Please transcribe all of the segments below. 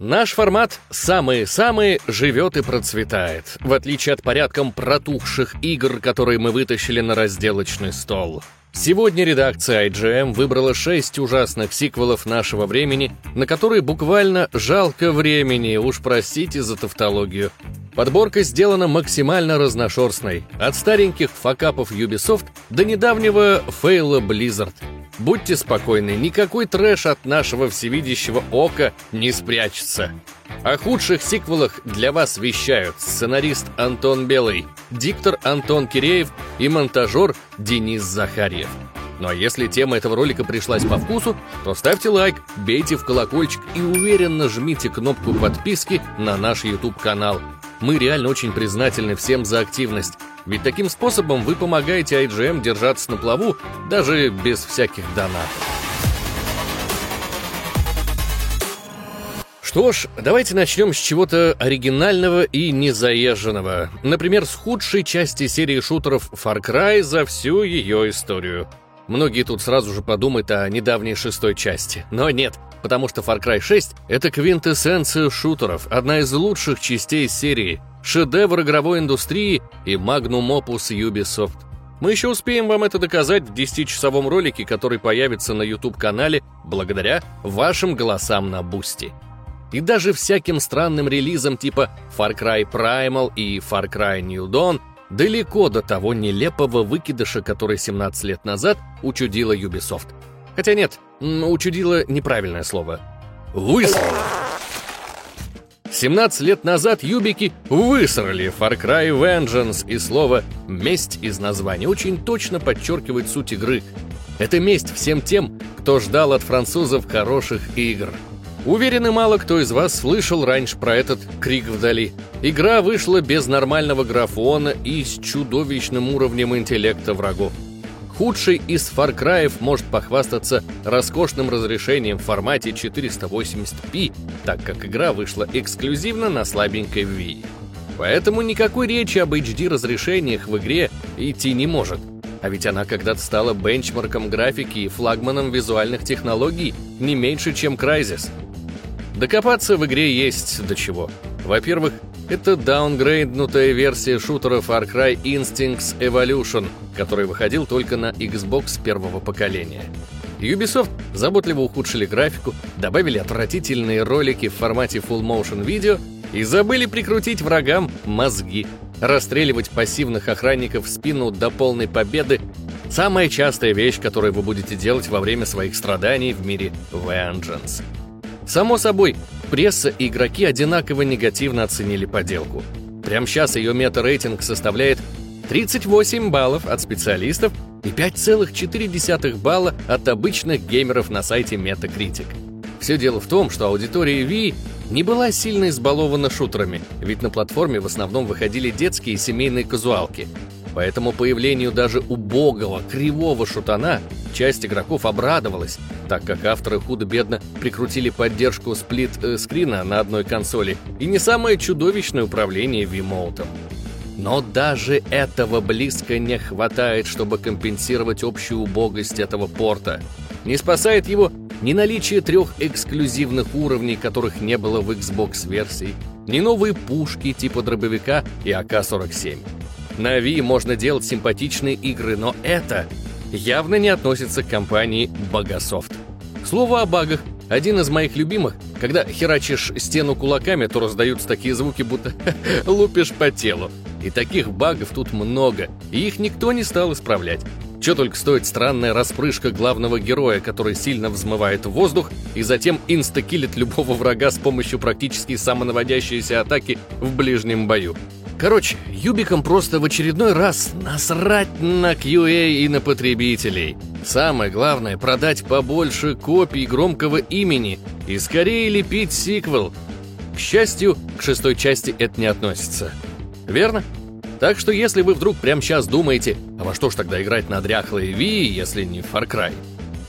Наш формат «самые-самые» живет и процветает, в отличие от порядком протухших игр, которые мы вытащили на разделочный стол. Сегодня редакция IGM выбрала шесть ужасных сиквелов нашего времени, на которые буквально жалко времени, уж простите за тавтологию. Подборка сделана максимально разношерстной, от стареньких факапов Ubisoft до недавнего фейла Blizzard. Будьте спокойны, никакой трэш от нашего всевидящего ока не спрячется. О худших сиквелах для вас вещают сценарист Антон Белый, диктор Антон Киреев и монтажер Денис Захарьев. Ну а если тема этого ролика пришлась по вкусу, то ставьте лайк, бейте в колокольчик и уверенно жмите кнопку подписки на наш YouTube-канал. Мы реально очень признательны всем за активность, ведь таким способом вы помогаете IGM держаться на плаву даже без всяких донатов. Что ж, давайте начнем с чего-то оригинального и незаезженного. Например, с худшей части серии шутеров Far Cry за всю ее историю. Многие тут сразу же подумают о недавней шестой части. Но нет, потому что Far Cry 6 — это квинтэссенция шутеров, одна из лучших частей серии, шедевр игровой индустрии и магнум опус Ubisoft. Мы еще успеем вам это доказать в 10-часовом ролике, который появится на YouTube-канале благодаря вашим голосам на Бусти и даже всяким странным релизам типа Far Cry Primal и Far Cry New Dawn далеко до того нелепого выкидыша, который 17 лет назад учудила Ubisoft. Хотя нет, учудила неправильное слово. Высрала. 17 лет назад юбики высрали Far Cry Vengeance, и слово «месть» из названия очень точно подчеркивает суть игры. Это месть всем тем, кто ждал от французов хороших игр. Уверены, мало кто из вас слышал раньше про этот крик вдали. Игра вышла без нормального графона и с чудовищным уровнем интеллекта врагов. Худший из Far Cry может похвастаться роскошным разрешением в формате 480p, так как игра вышла эксклюзивно на слабенькой Wii. Поэтому никакой речи об HD-разрешениях в игре идти не может. А ведь она когда-то стала бенчмарком графики и флагманом визуальных технологий, не меньше, чем Crysis. Докопаться в игре есть до чего. Во-первых, это даунгрейднутая версия шутера Far Cry Instincts Evolution, который выходил только на Xbox первого поколения. Ubisoft заботливо ухудшили графику, добавили отвратительные ролики в формате full motion видео и забыли прикрутить врагам мозги. Расстреливать пассивных охранников в спину до полной победы – самая частая вещь, которую вы будете делать во время своих страданий в мире Vengeance. Само собой, пресса и игроки одинаково негативно оценили поделку. Прямо сейчас ее мета-рейтинг составляет 38 баллов от специалистов и 5,4 балла от обычных геймеров на сайте Metacritic. Все дело в том, что аудитория Wii не была сильно избалована шутерами, ведь на платформе в основном выходили детские и семейные казуалки, Поэтому появлению даже убогого, кривого шутана часть игроков обрадовалась, так как авторы худо-бедно прикрутили поддержку сплит-скрина на одной консоли и не самое чудовищное управление вимоутом. Но даже этого близко не хватает, чтобы компенсировать общую убогость этого порта. Не спасает его ни наличие трех эксклюзивных уровней, которых не было в Xbox-версии, ни новые пушки типа дробовика и АК-47. На Wii можно делать симпатичные игры, но это явно не относится к компании Bagasoft. Слово о багах. Один из моих любимых, когда херачишь стену кулаками, то раздаются такие звуки, будто лупишь по телу. И таких багов тут много, и их никто не стал исправлять. Че только стоит странная распрыжка главного героя, который сильно взмывает в воздух и затем инстакилит любого врага с помощью практически самонаводящейся атаки в ближнем бою. Короче, Юбикам просто в очередной раз насрать на QA и на потребителей. Самое главное — продать побольше копий громкого имени и скорее лепить сиквел. К счастью, к шестой части это не относится. Верно? Так что если вы вдруг прямо сейчас думаете, а во что ж тогда играть на дряхлой Wii, если не Far Cry,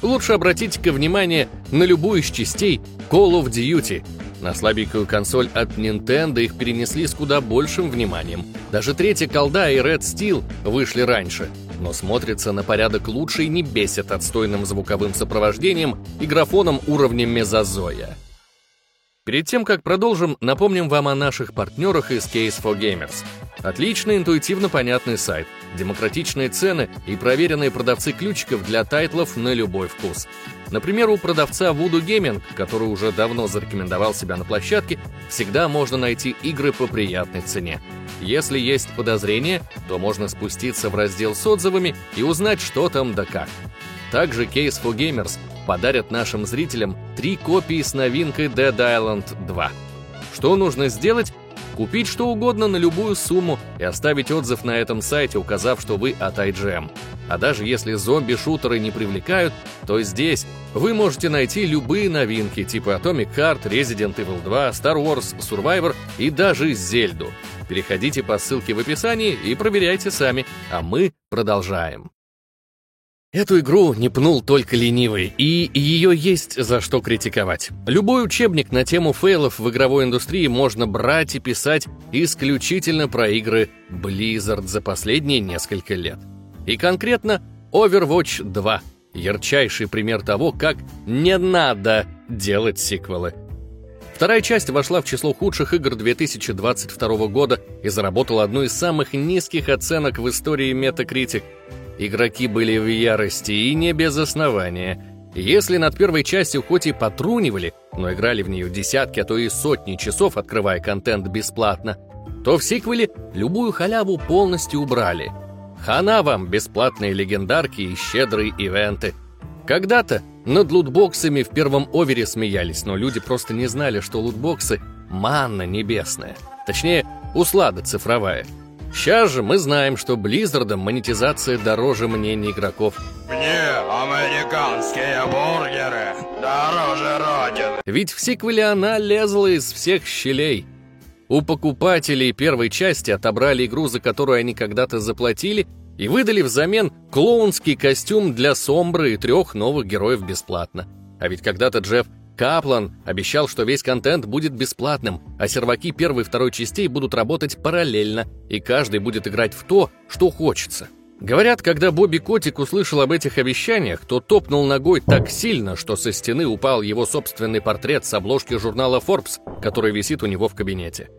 лучше обратите-ка внимание на любую из частей Call of Duty — на слабенькую консоль от Nintendo их перенесли с куда большим вниманием. Даже третья колда и Red Steel вышли раньше, но смотрятся на порядок лучше и не бесят отстойным звуковым сопровождением и графоном уровня мезозоя. Перед тем, как продолжим, напомним вам о наших партнерах из Case for Gamers. Отличный, интуитивно понятный сайт, демократичные цены и проверенные продавцы ключиков для тайтлов на любой вкус. Например, у продавца Voodoo Gaming, который уже давно зарекомендовал себя на площадке, всегда можно найти игры по приятной цене. Если есть подозрения, то можно спуститься в раздел с отзывами и узнать, что там да как. Также Case for Gamers подарят нашим зрителям три копии с новинкой Dead Island 2. Что нужно сделать? Купить что угодно на любую сумму и оставить отзыв на этом сайте, указав, что вы от IGM. А даже если зомби-шутеры не привлекают, то здесь вы можете найти любые новинки типа Atomic Heart, Resident Evil 2, Star Wars Survivor и даже Зельду. Переходите по ссылке в описании и проверяйте сами, а мы продолжаем. Эту игру не пнул только ленивый, и ее есть за что критиковать. Любой учебник на тему фейлов в игровой индустрии можно брать и писать исключительно про игры Blizzard за последние несколько лет. И конкретно Overwatch 2 — ярчайший пример того, как не надо делать сиквелы. Вторая часть вошла в число худших игр 2022 года и заработала одну из самых низких оценок в истории Metacritic. Игроки были в ярости и не без основания. Если над первой частью хоть и потрунивали, но играли в нее десятки, а то и сотни часов, открывая контент бесплатно, то в сиквеле любую халяву полностью убрали — Хана вам бесплатные легендарки и щедрые ивенты. Когда-то над лутбоксами в первом овере смеялись, но люди просто не знали, что лутбоксы — манна небесная. Точнее, услада цифровая. Сейчас же мы знаем, что Близзардом монетизация дороже мнений игроков. Мне американские бургеры дороже родины. Ведь в сиквеле она лезла из всех щелей. У покупателей первой части отобрали игру, за которую они когда-то заплатили, и выдали взамен клоунский костюм для Сомбры и трех новых героев бесплатно. А ведь когда-то Джефф Каплан обещал, что весь контент будет бесплатным, а серваки первой и второй частей будут работать параллельно, и каждый будет играть в то, что хочется. Говорят, когда Бобби Котик услышал об этих обещаниях, то топнул ногой так сильно, что со стены упал его собственный портрет с обложки журнала Forbes, который висит у него в кабинете.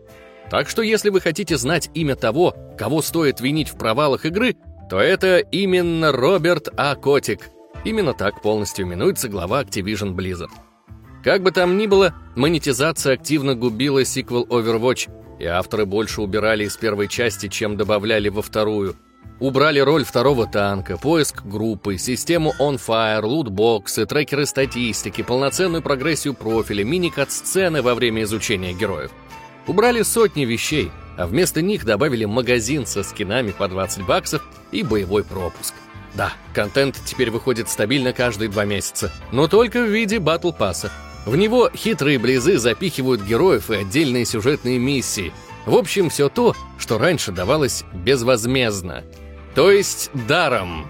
Так что если вы хотите знать имя того, кого стоит винить в провалах игры, то это именно Роберт А. Котик. Именно так полностью именуется глава Activision Blizzard. Как бы там ни было, монетизация активно губила сиквел Overwatch, и авторы больше убирали из первой части, чем добавляли во вторую. Убрали роль второго танка, поиск группы, систему On Fire, лутбоксы, трекеры статистики, полноценную прогрессию профиля, мини-кат-сцены во время изучения героев. Убрали сотни вещей, а вместо них добавили магазин со скинами по 20 баксов и боевой пропуск. Да, контент теперь выходит стабильно каждые два месяца, но только в виде батл пасса. В него хитрые близы запихивают героев и отдельные сюжетные миссии. В общем, все то, что раньше давалось безвозмездно. То есть даром.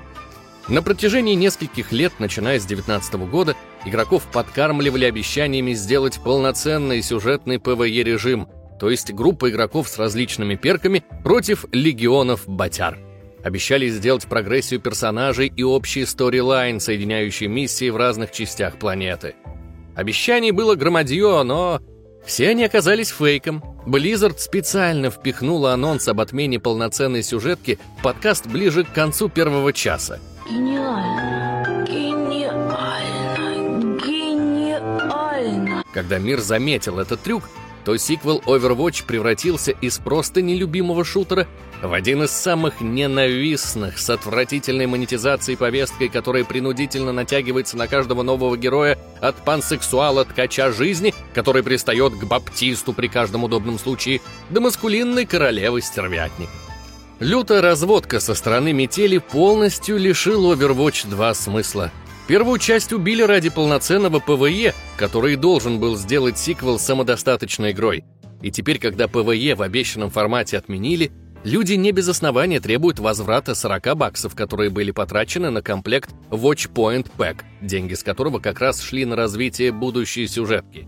На протяжении нескольких лет, начиная с 2019 года, игроков подкармливали обещаниями сделать полноценный сюжетный PvE-режим – то есть группа игроков с различными перками против легионов Батяр. Обещали сделать прогрессию персонажей и общий сторилайн, соединяющий миссии в разных частях планеты. Обещаний было громадье, но все они оказались фейком. Blizzard специально впихнула анонс об отмене полноценной сюжетки в подкаст ближе к концу первого часа. Гениально, гениально, гениально. Когда мир заметил этот трюк, то сиквел Overwatch превратился из просто нелюбимого шутера в один из самых ненавистных с отвратительной монетизацией повесткой, которая принудительно натягивается на каждого нового героя от пансексуала Ткача Жизни, который пристает к Батисту при каждом удобном случае, до маскулинной Королевы Стервятников. Лютая разводка со стороны метели полностью лишила Overwatch 2 смысла — Первую часть убили ради полноценного PvE, который должен был сделать сиквел самодостаточной игрой. И теперь, когда PvE в обещанном формате отменили, люди не без основания требуют возврата 40 баксов, которые были потрачены на комплект Watchpoint Pack, деньги с которого как раз шли на развитие будущей сюжетки.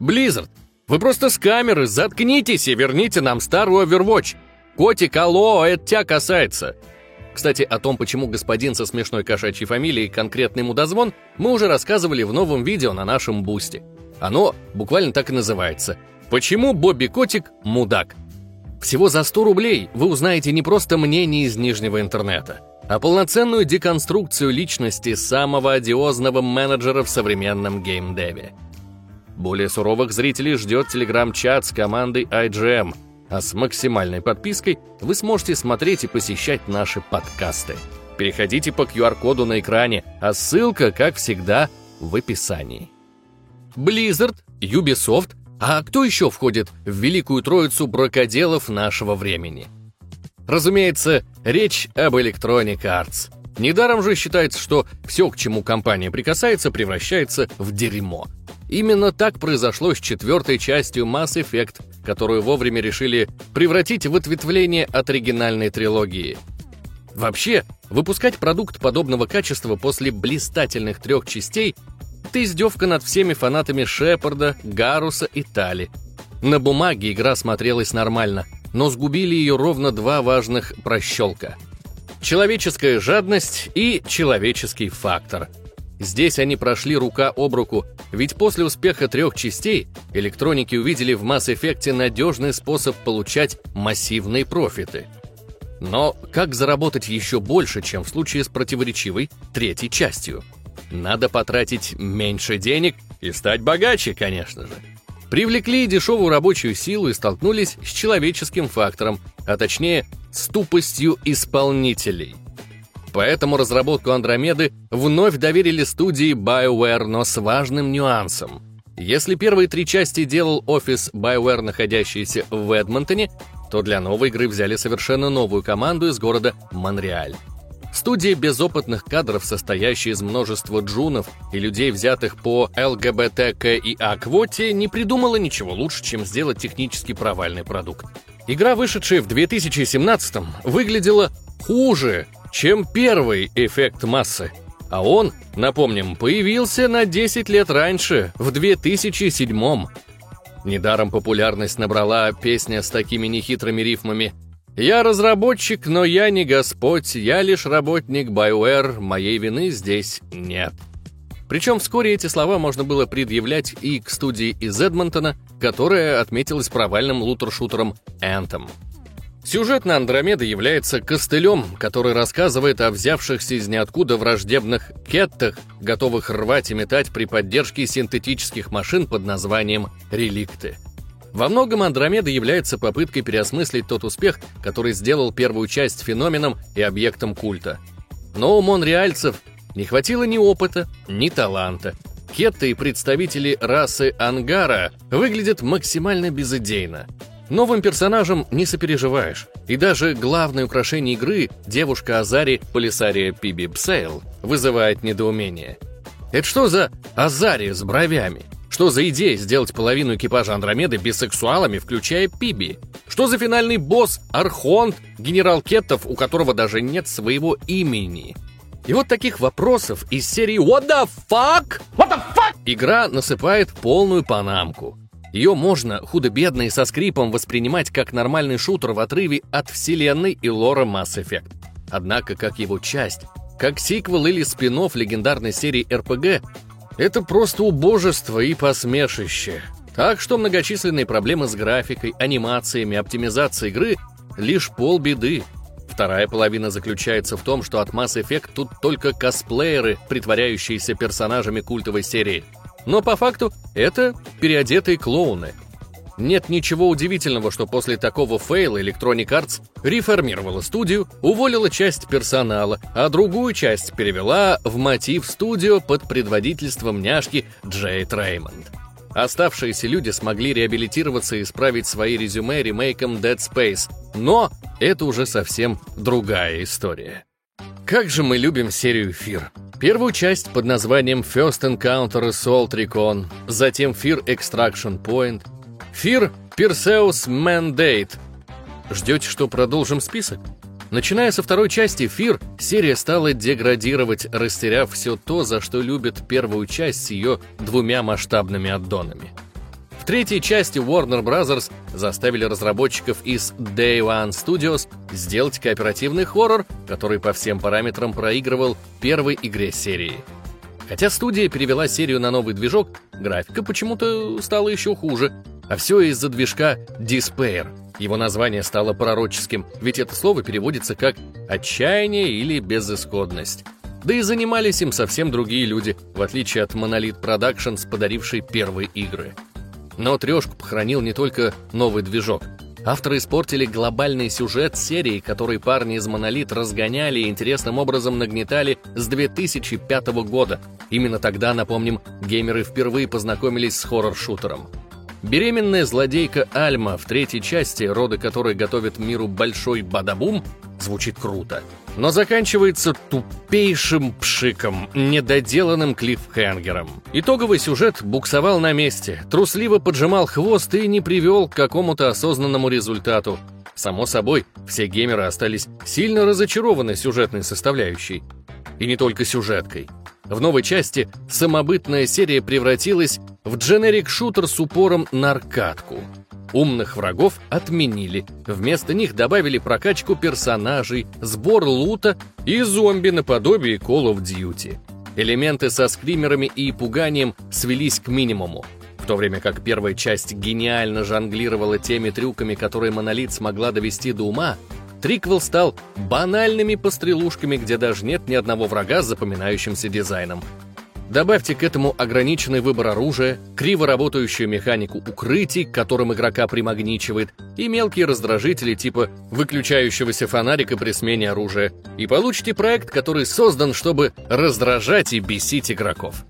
Blizzard, вы просто с камеры заткнитесь и верните нам старую Overwatch. Kotick, алло, это тебя касается. Кстати, о том, почему господин со смешной кошачьей фамилией конкретный мудозвон, мы уже рассказывали в новом видео на нашем Бусти. Оно буквально так и называется. Почему Бобби Котик – мудак? Всего за 100 рублей вы узнаете не просто мнение из нижнего интернета, а полноценную деконструкцию личности самого одиозного менеджера в современном геймдеве. Более суровых зрителей ждет телеграм-чат с командой IGM, а с максимальной подпиской вы сможете смотреть и посещать наши подкасты. Переходите по QR-коду на экране, а ссылка, как всегда, в описании. Blizzard, Ubisoft, а кто еще входит в великую троицу бракоделов нашего времени? Разумеется, речь об Electronic Arts. Недаром же считается, что все, к чему компания прикасается, превращается в дерьмо. Именно так произошло с четвертой частью Mass Effect, которую вовремя решили превратить в ответвление от оригинальной трилогии. Вообще, выпускать продукт подобного качества после блистательных трех частей это издевка над всеми фанатами Шепарда, Гаруса и Тали. На бумаге игра смотрелась нормально, но сгубили ее ровно два важных прощелка. Человеческая жадность и человеческий фактор. Здесь они прошли рука об руку, ведь после успеха трех частей электроники увидели в Mass Effect надежный способ получать массивные профиты. Но как заработать еще больше, чем в случае с противоречивой третьей частью? Надо потратить меньше денег и стать богаче, конечно же. Привлекли дешевую рабочую силу и столкнулись с человеческим фактором, а точнее, с тупостью исполнителей. Поэтому разработку Андромеды вновь доверили студии BioWare, но с важным нюансом. Если первые три части делал офис BioWare, находящийся в Эдмонтоне, то для новой игры взяли совершенно новую команду из города Монреаль. Студия безопытных кадров, состоящая из множества джунов и людей, взятых по ЛГБТКИА-квоте, не придумала ничего лучше, чем сделать технически провальный продукт. Игра, вышедшая в 2017-м, выглядела хуже, чем первый эффект массы. А он, напомним, появился на 10 лет раньше, в 2007-м. Недаром популярность набрала песня с такими нехитрыми рифмами «Я разработчик, но я не господь, я лишь работник BioWare, моей вины здесь нет». Причем вскоре эти слова можно было предъявлять и к студии из Эдмонтона, которая отметилась провальным лутер-шутером Anthem. Сюжет на Андромеда является костылем, который рассказывает о взявшихся из ниоткуда враждебных кеттах, готовых рвать и метать при поддержке синтетических машин под названием «реликты». Во многом Андромеда является попыткой переосмыслить тот успех, который сделал первую часть феноменом и объектом культа. Но у монреальцев не хватило ни опыта, ни таланта. Кетты и представители расы Ангара выглядят максимально безыдейно. Новым персонажам не сопереживаешь. И даже главное украшение игры, девушка Азари Полисария Пиби Бсейл, вызывает недоумение. Это что за Азари с бровями? Что за идея сделать половину экипажа Андромеды бисексуалами, включая Пиби? Что за финальный босс Архонт, генерал Кеттов, у которого даже нет своего имени? И вот таких вопросов из серии What the fuck? What the fuck? Игра насыпает полную панамку. Ее можно худо-бедно и со скрипом воспринимать как нормальный шутер в отрыве от вселенной и лора Mass Effect. Однако, как его часть, как сиквел или спин легендарной серии RPG, это просто убожество и посмешище. Так что многочисленные проблемы с графикой, анимациями, оптимизацией игры — лишь полбеды. Вторая половина заключается в том, что от Mass Effect тут только косплееры, притворяющиеся персонажами культовой серии. Но по факту это переодетые клоуны. Нет ничего удивительного, что после такого фейла Electronic Arts реформировала студию, уволила часть персонала, а другую часть перевела в мотив студио под предводительством няшки Джейд Реймонд. Оставшиеся люди смогли реабилитироваться и исправить свои резюме ремейком Dead Space, но это уже совсем другая история. Как же мы любим серию Fear. Первую часть под названием First Encounter Assault Recon, затем Fear Extraction Point, Fear Perseus Mandate. Ждете, что продолжим список? Начиная со второй части Fear, серия стала деградировать, растеряв все то, за что любят первую часть с ее двумя масштабными аддонами. В третьей части Warner Bros. заставили разработчиков из Day One Studios сделать кооперативный хоррор, который по всем параметрам проигрывал первой игре серии. Хотя студия перевела серию на новый движок, графика почему-то стала еще хуже. А все из-за движка Despair. Его название стало пророческим, ведь это слово переводится как «отчаяние» или «безысходность». Да и занимались им совсем другие люди, в отличие от Monolith Productions, подарившей первые игры. Но трешку похоронил не только новый движок. Авторы испортили глобальный сюжет серии, который парни из Монолит разгоняли и интересным образом нагнетали с 2005 года. Именно тогда, напомним, геймеры впервые познакомились с хоррор-шутером. Беременная злодейка Альма в третьей части, роды которой готовят миру большой бадабум, звучит круто, но заканчивается тупейшим пшиком, недоделанным клиффхенгером. Итоговый сюжет буксовал на месте, трусливо поджимал хвост и не привел к какому-то осознанному результату. Само собой, все геймеры остались сильно разочарованы сюжетной составляющей. И не только сюжеткой. В новой части самобытная серия превратилась в дженерик-шутер с упором на аркадку. Умных врагов отменили. Вместо них добавили прокачку персонажей, сбор лута и зомби наподобие Call of Duty. Элементы со скримерами и пуганием свелись к минимуму. В то время как первая часть гениально жонглировала теми трюками, которые Монолит смогла довести до ума, Триквел стал банальными пострелушками, где даже нет ни одного врага с запоминающимся дизайном. Добавьте к этому ограниченный выбор оружия, криво работающую механику укрытий, которым игрока примагничивает, и мелкие раздражители типа выключающегося фонарика при смене оружия, и получите проект, который создан, чтобы раздражать и бесить игроков.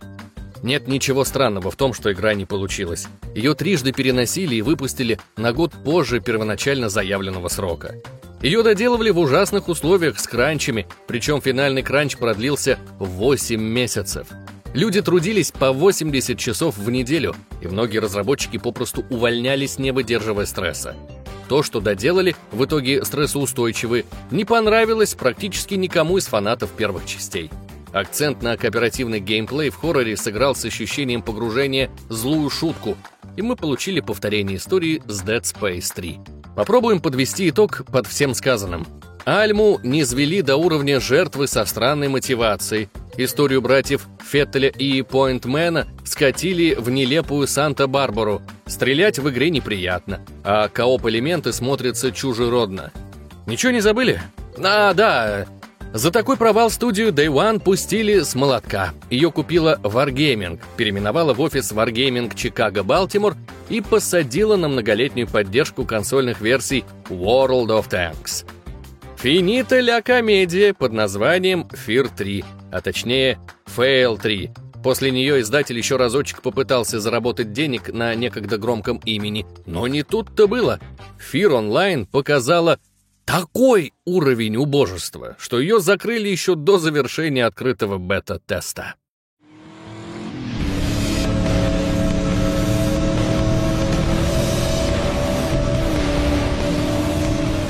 Нет ничего странного в том, что игра не получилась. Ее трижды переносили и выпустили на год позже первоначально заявленного срока. Ее доделывали в ужасных условиях с кранчами, причем финальный кранч продлился 8 месяцев. Люди трудились по 80 часов в неделю, и многие разработчики попросту увольнялись, не выдерживая стресса. То, что доделали, в итоге стрессоустойчивые, не понравилось практически никому из фанатов первых частей. Акцент на кооперативный геймплей в хорроре сыграл с ощущением погружения злую шутку, и мы получили повторение истории с Dead Space 3. Попробуем подвести итог под всем сказанным. Альму не звели до уровня жертвы со странной мотивацией. Историю братьев Феттеля и Пойнтмена скатили в нелепую Санта-Барбару. Стрелять в игре неприятно, а кооп-элементы смотрятся чужеродно. Ничего не забыли? А, да, за такой провал студию Day One пустили с молотка. Ее купила Wargaming, переименовала в офис Wargaming Baltimore и посадила на многолетнюю поддержку консольных версий World of Tanks. Финита ля комедия под названием Fear 3, а точнее Fail 3. После нее издатель еще разочек попытался заработать денег на некогда громком имени, но не тут-то было. Fear Online показала такой уровень убожества, что ее закрыли еще до завершения открытого бета-теста.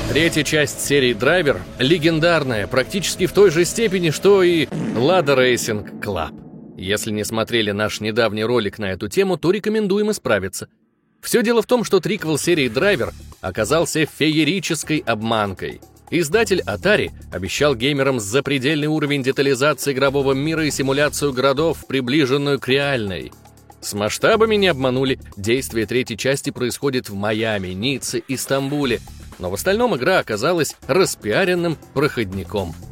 Третья часть серии «Драйвер» легендарная, практически в той же степени, что и «Лада Racing Club». Если не смотрели наш недавний ролик на эту тему, то рекомендуем исправиться – все дело в том, что триквел серии «Драйвер» оказался феерической обманкой. Издатель Atari обещал геймерам запредельный уровень детализации игрового мира и симуляцию городов, приближенную к реальной. С масштабами не обманули, действие третьей части происходит в Майами, Ницце и Стамбуле, но в остальном игра оказалась распиаренным проходником –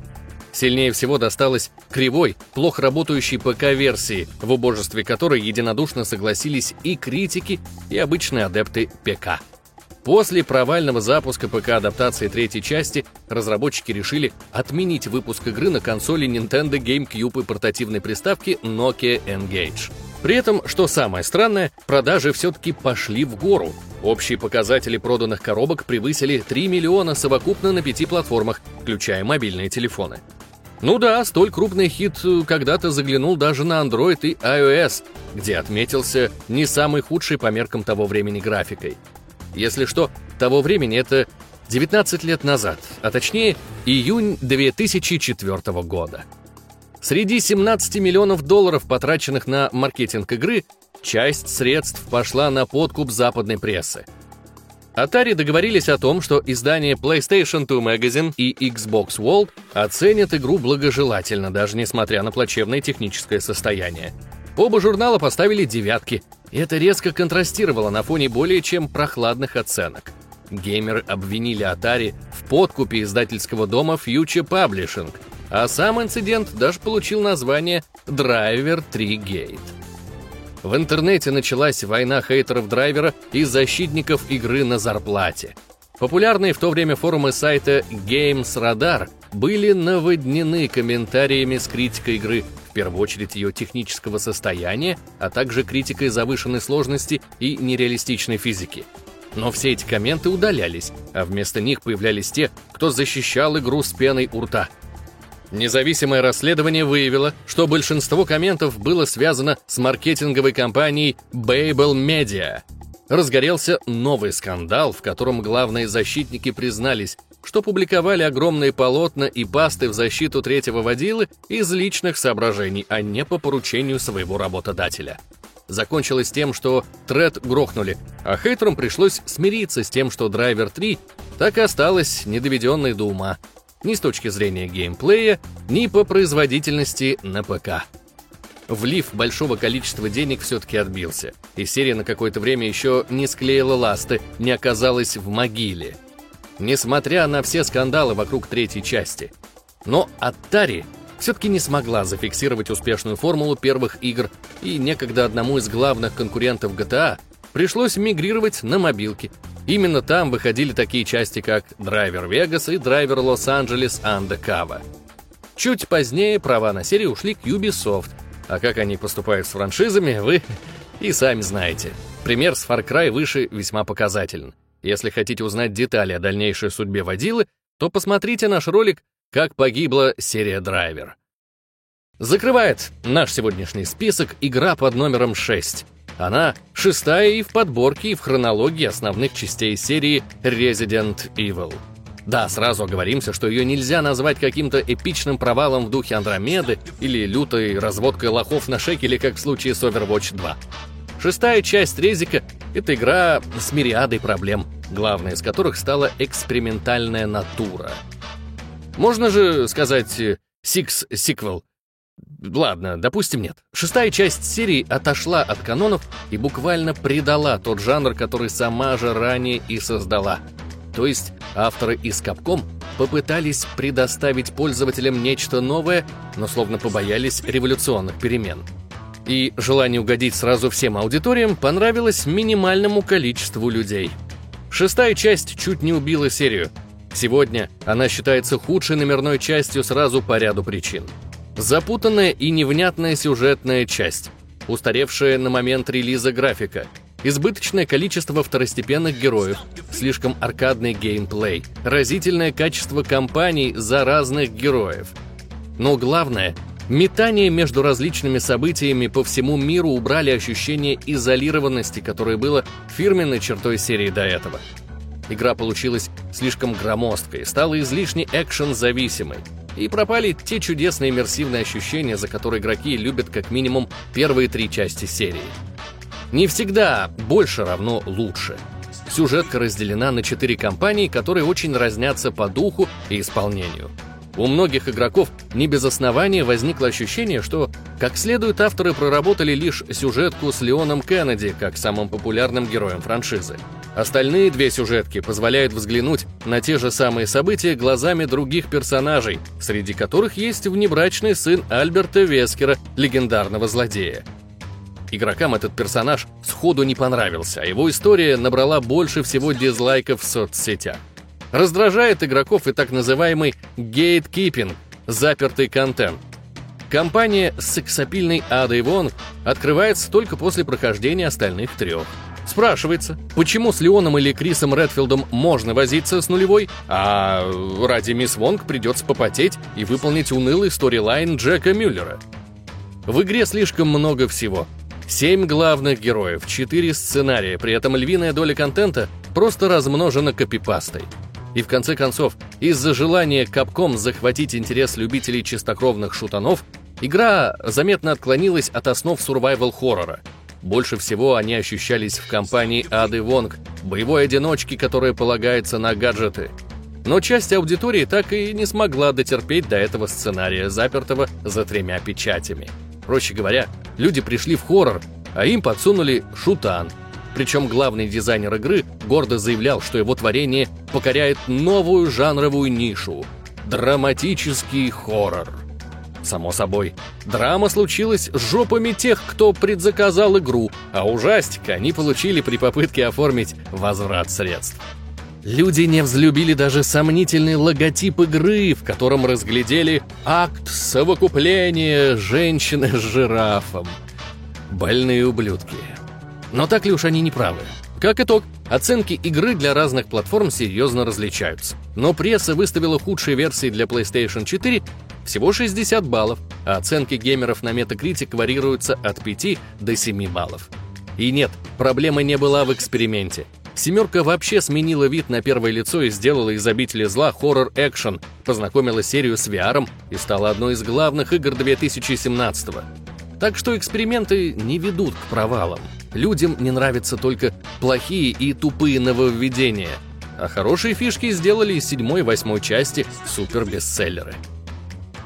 Сильнее всего досталось кривой, плохо работающей ПК-версии, в убожестве которой единодушно согласились и критики, и обычные адепты ПК. После провального запуска ПК-адаптации третьей части разработчики решили отменить выпуск игры на консоли Nintendo GameCube и портативной приставки Nokia Engage. При этом, что самое странное, продажи все-таки пошли в гору. Общие показатели проданных коробок превысили 3 миллиона совокупно на пяти платформах, включая мобильные телефоны. Ну да, столь крупный хит э, когда-то заглянул даже на Android и iOS, где отметился не самый худший по меркам того времени графикой. Если что, того времени это 19 лет назад, а точнее июнь 2004 года. Среди 17 миллионов долларов, потраченных на маркетинг игры, часть средств пошла на подкуп западной прессы. Atari договорились о том, что издание PlayStation 2 Magazine и Xbox World оценят игру благожелательно, даже несмотря на плачевное техническое состояние. Оба журнала поставили девятки, и это резко контрастировало на фоне более чем прохладных оценок. Геймеры обвинили Atari в подкупе издательского дома Future Publishing, а сам инцидент даже получил название Driver 3 Gate. В интернете началась война хейтеров драйвера и защитников игры на зарплате. Популярные в то время форумы сайта Games Radar были наводнены комментариями с критикой игры, в первую очередь ее технического состояния, а также критикой завышенной сложности и нереалистичной физики. Но все эти комменты удалялись, а вместо них появлялись те, кто защищал игру с пеной у рта – Независимое расследование выявило, что большинство комментов было связано с маркетинговой компанией Babel Media. Разгорелся новый скандал, в котором главные защитники признались, что публиковали огромные полотна и пасты в защиту третьего водилы из личных соображений, а не по поручению своего работодателя. Закончилось тем, что тред грохнули, а хейтерам пришлось смириться с тем, что Драйвер 3 так и осталась недоведенной до ума – ни с точки зрения геймплея, ни по производительности на ПК. Влив большого количества денег все-таки отбился, и серия на какое-то время еще не склеила ласты, не оказалась в могиле. Несмотря на все скандалы вокруг третьей части. Но Atari все-таки не смогла зафиксировать успешную формулу первых игр, и некогда одному из главных конкурентов GTA пришлось мигрировать на мобилки, Именно там выходили такие части, как «Драйвер Вегас» и «Драйвер Лос-Анджелес Андекава». Чуть позднее права на серию ушли к Ubisoft, а как они поступают с франшизами, вы и сами знаете. Пример с Far Cry выше весьма показателен. Если хотите узнать детали о дальнейшей судьбе водилы, то посмотрите наш ролик «Как погибла серия Драйвер». Закрывает наш сегодняшний список игра под номером 6 она шестая и в подборке, и в хронологии основных частей серии Resident Evil. Да, сразу оговоримся, что ее нельзя назвать каким-то эпичным провалом в духе Андромеды или лютой разводкой лохов на шекеле, как в случае с Overwatch 2. Шестая часть Резика — это игра с мириадой проблем, главной из которых стала экспериментальная натура. Можно же сказать «Six Sequel», Ладно, допустим, нет. Шестая часть серии отошла от канонов и буквально предала тот жанр, который сама же ранее и создала. То есть авторы из Capcom попытались предоставить пользователям нечто новое, но словно побоялись революционных перемен. И желание угодить сразу всем аудиториям понравилось минимальному количеству людей. Шестая часть чуть не убила серию. Сегодня она считается худшей номерной частью сразу по ряду причин. Запутанная и невнятная сюжетная часть, устаревшая на момент релиза графика, избыточное количество второстепенных героев, слишком аркадный геймплей, разительное качество кампаний за разных героев. Но главное, метание между различными событиями по всему миру убрали ощущение изолированности, которое было фирменной чертой серии до этого. Игра получилась слишком громоздкой, стала излишне экшен-зависимой, и пропали те чудесные иммерсивные ощущения, за которые игроки любят как минимум первые три части серии. Не всегда больше равно лучше. Сюжетка разделена на четыре кампании, которые очень разнятся по духу и исполнению. У многих игроков не без основания возникло ощущение, что, как следует, авторы проработали лишь сюжетку с Леоном Кеннеди, как самым популярным героем франшизы. Остальные две сюжетки позволяют взглянуть на те же самые события глазами других персонажей, среди которых есть внебрачный сын Альберта Вескера, легендарного злодея. Игрокам этот персонаж сходу не понравился, а его история набрала больше всего дизлайков в соцсетях. Раздражает игроков и так называемый гейткипинг, запертый контент. Компания с сексапильной Адой Вон открывается только после прохождения остальных трех. Спрашивается, почему с Леоном или Крисом Редфилдом можно возиться с нулевой, а ради мисс Вонг придется попотеть и выполнить унылый сторилайн Джека Мюллера? В игре слишком много всего. Семь главных героев, четыре сценария, при этом львиная доля контента просто размножена копипастой. И в конце концов, из-за желания Capcom захватить интерес любителей чистокровных шутанов, игра заметно отклонилась от основ сурвайвал-хоррора – больше всего они ощущались в компании Ады Вонг, боевой одиночки, которая полагается на гаджеты. Но часть аудитории так и не смогла дотерпеть до этого сценария, запертого за тремя печатями. Проще говоря, люди пришли в хоррор, а им подсунули шутан. Причем главный дизайнер игры гордо заявлял, что его творение покоряет новую жанровую нишу – драматический хоррор. Само собой, драма случилась с жопами тех, кто предзаказал игру, а ужастик они получили при попытке оформить возврат средств. Люди не взлюбили даже сомнительный логотип игры, в котором разглядели акт совокупления женщины с жирафом. Больные ублюдки. Но так ли уж они не правы? Как итог, оценки игры для разных платформ серьезно различаются. Но пресса выставила худшие версии для PlayStation 4 всего 60 баллов, а оценки геймеров на Metacritic варьируются от 5 до 7 баллов. И нет, проблема не была в эксперименте. «Семерка» вообще сменила вид на первое лицо и сделала из «Обители зла» хоррор-экшен, познакомила серию с VR и стала одной из главных игр 2017 -го. Так что эксперименты не ведут к провалам. Людям не нравятся только плохие и тупые нововведения, а хорошие фишки сделали из седьмой и восьмой части супер-бестселлеры.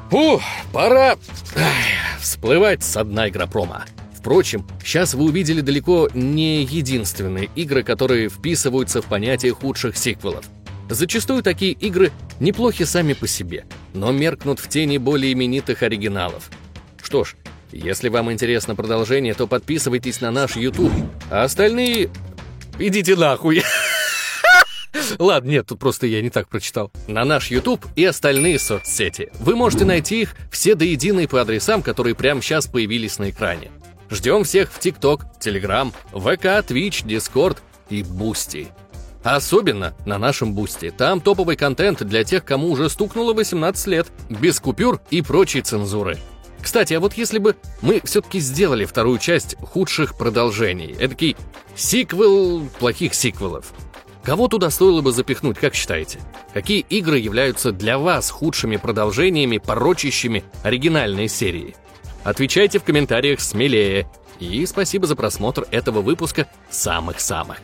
Фух, пора эх, всплывать с дна игропрома. Впрочем, сейчас вы увидели далеко не единственные игры, которые вписываются в понятие худших сиквелов. Зачастую такие игры неплохи сами по себе, но меркнут в тени более именитых оригиналов. Что ж, если вам интересно продолжение, то подписывайтесь на наш YouTube, а остальные... Идите нахуй! Ладно, нет, тут просто я не так прочитал. На наш YouTube и остальные соцсети. Вы можете найти их все до единой по адресам, которые прямо сейчас появились на экране. Ждем всех в TikTok, Telegram, VK, Twitch, Discord и Boosty. Особенно на нашем Бусти. Там топовый контент для тех, кому уже стукнуло 18 лет, без купюр и прочей цензуры. Кстати, а вот если бы мы все-таки сделали вторую часть худших продолжений, эдакий сиквел плохих сиквелов, Кого туда стоило бы запихнуть, как считаете? Какие игры являются для вас худшими продолжениями, порочащими оригинальные серии? Отвечайте в комментариях смелее. И спасибо за просмотр этого выпуска самых-самых.